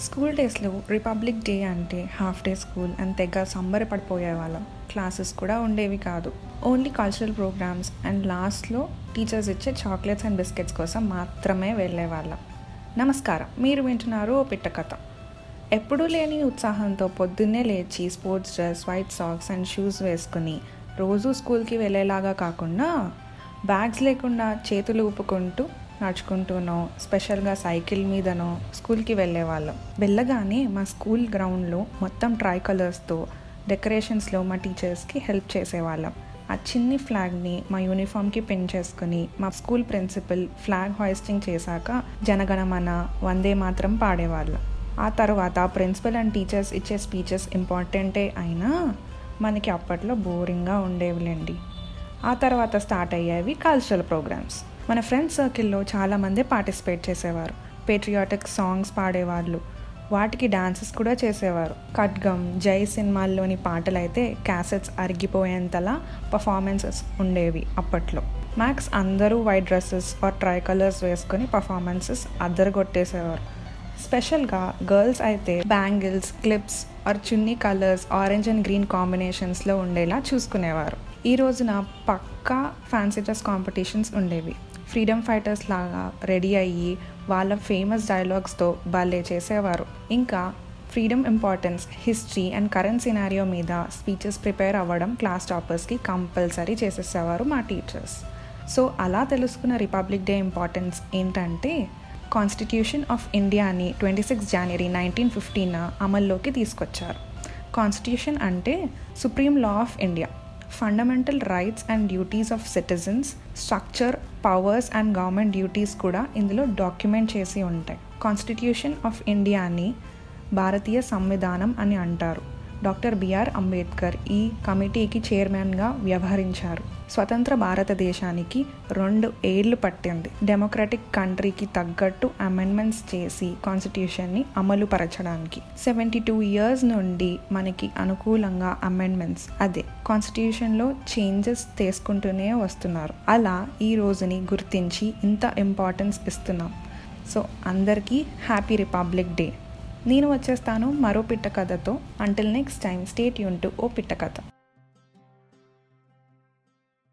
School డేస్లో republic day అంటే half day school అని తెగ సంబరపడిపోయే వాళ్ళం. క్లాసెస్ కూడా ఉండేవి కాదు. ఓన్లీ కల్చరల్ ప్రోగ్రామ్స్ అండ్ లాస్ట్లో టీచర్స్ ఇచ్చే చాక్లెట్స్ అండ్ బిస్కెట్స్ కోసం మాత్రమే వెళ్ళేవాళ్ళం నమస్కారం. మీరు వింటున్నారు ఓ పిట్ట కథ. ఎప్పుడూ లేని ఉత్సాహంతో పొద్దున్నే లేచి sports dress white socks and shoes వేసుకుని రోజు స్కూల్కి వెళ్ళేలాగా కాకుండా బ్యాగ్స్ లేకుండా చేతులు ఊపుకుంటూ నడుచుకుంటూనో స్పెషల్గా సైకిల్ మీదనో స్కూల్కి వెళ్ళేవాళ్ళం. వెళ్ళగానే మా స్కూల్ గ్రౌండ్లో మొత్తం ట్రై కలర్స్తో డెకరేషన్స్లో మా టీచర్స్కి హెల్ప్ చేసేవాళ్ళం. ఆ చిన్ని ఫ్లాగ్ని మా యూనిఫామ్కి పిన్ చేసుకుని మా స్కూల్ ప్రిన్సిపల్ ఫ్లాగ్ హాయిస్టింగ్ చేశాక జనగణమన వందే మాత్రం పాడేవాళ్ళం. ఆ తర్వాత ప్రిన్సిపల్ అండ్ టీచర్స్ ఇచ్చే స్పీచెస్ ఇంపార్టెంటే అయినా మనకి అప్పట్లో బోరింగ్గా ఉండేవిలేండి. ఆ తర్వాత స్టార్ట్ అయ్యేవి కల్చరల్ ప్రోగ్రామ్స్. మన ఫ్రెండ్స్ సర్కిల్లో చాలామంది పార్టిసిపేట్ చేసేవారు. పేట్రియాటిక్ సాంగ్స్ పాడేవాళ్ళు. వాటికి డాన్సెస్ కూడా చేసేవారు. ఖడ్గం జై సినిమాల్లోని పాటలైతే క్యాసెట్స్ అరిగిపోయేంతలా పర్ఫార్మెన్సెస్ ఉండేవి అప్పట్లో. మ్యాక్స్ అందరూ white dresses or tri colours వేసుకొని పర్ఫార్మెన్సెస్ అద్దరగొట్టేసేవారు. స్పెషల్గా గర్ల్స్ అయితే బ్యాంగిల్స్ క్లిప్స్ ఆర్ చున్నీ కలర్స్ ఆరెంజ్ అండ్ గ్రీన్ కాంబినేషన్స్లో ఉండేలా చూసుకునేవారు. ఈ రోజున పక్కా ఫ్యాన్సీ డ్రెస్ కాంపిటీషన్స్ ఉండేవి. ఫ్రీడమ్ ఫైటర్స్ లాగా రెడీ అయ్యి వాళ్ళ ఫేమస్ డైలాగ్స్తో భలే చేసేవారు. ఇంకా freedom importance history and current scenario మీద స్పీచెస్ ప్రిపేర్ అవ్వడం క్లాస్ టాపర్స్కి కంపల్సరీ చేసేసేవారు మా టీచర్స్ సో అలా తెలుసుకున్న రిపబ్లిక్ డే ఇంపార్టెన్స్ ఏంటంటే కాన్స్టిట్యూషన్ ఆఫ్ ఇండియాని twenty six January nineteen fifty అమల్లోకి తీసుకొచ్చారు. కాన్స్టిట్యూషన్ అంటే supreme law of India fundamental rights and duties of citizens structure powers and government duties కూడా ఇందులో డాక్యుమెంట్ చేసి ఉంటాయి. కాన్స్టిట్యూషన్ ఆఫ్ ఇండియాని భారతీయ సంవిధానం అని అంటారు. డాక్టర్ బిఆర్ అంబేద్కర్ ఈ కమిటీకి చైర్మన్గా వ్యవహరించారు. స్వతంత్ర భారతదేశానికి రెండు ఏళ్ళు పట్టింది. డెమోక్రటిక్ కంట్రీకి తగ్గట్టు అమెండ్మెంట్స్ చేసి కాన్స్టిట్యూషన్ని అమలు పరచడానికి సెవెంటీ టూ ఇయర్స్ నుండి మనకి అనుకూలంగా అమెండ్మెంట్స్ అదే కాన్స్టిట్యూషన్లో చేంజెస్ తీసుకుంటూనే వస్తున్నారు. అలా ఈ రోజుని గుర్తించి ఇంత ఇంపార్టెన్స్ ఇస్తున్నాం. సో అందరికీ హ్యాపీ రిపబ్లిక్ డే నేను వచ్చేస్తాను మరో పిట్ట కథతో అంటిల్ నెక్స్ట్ టైం స్టేట్ యూన్ టు ఓ పిట్ట కథ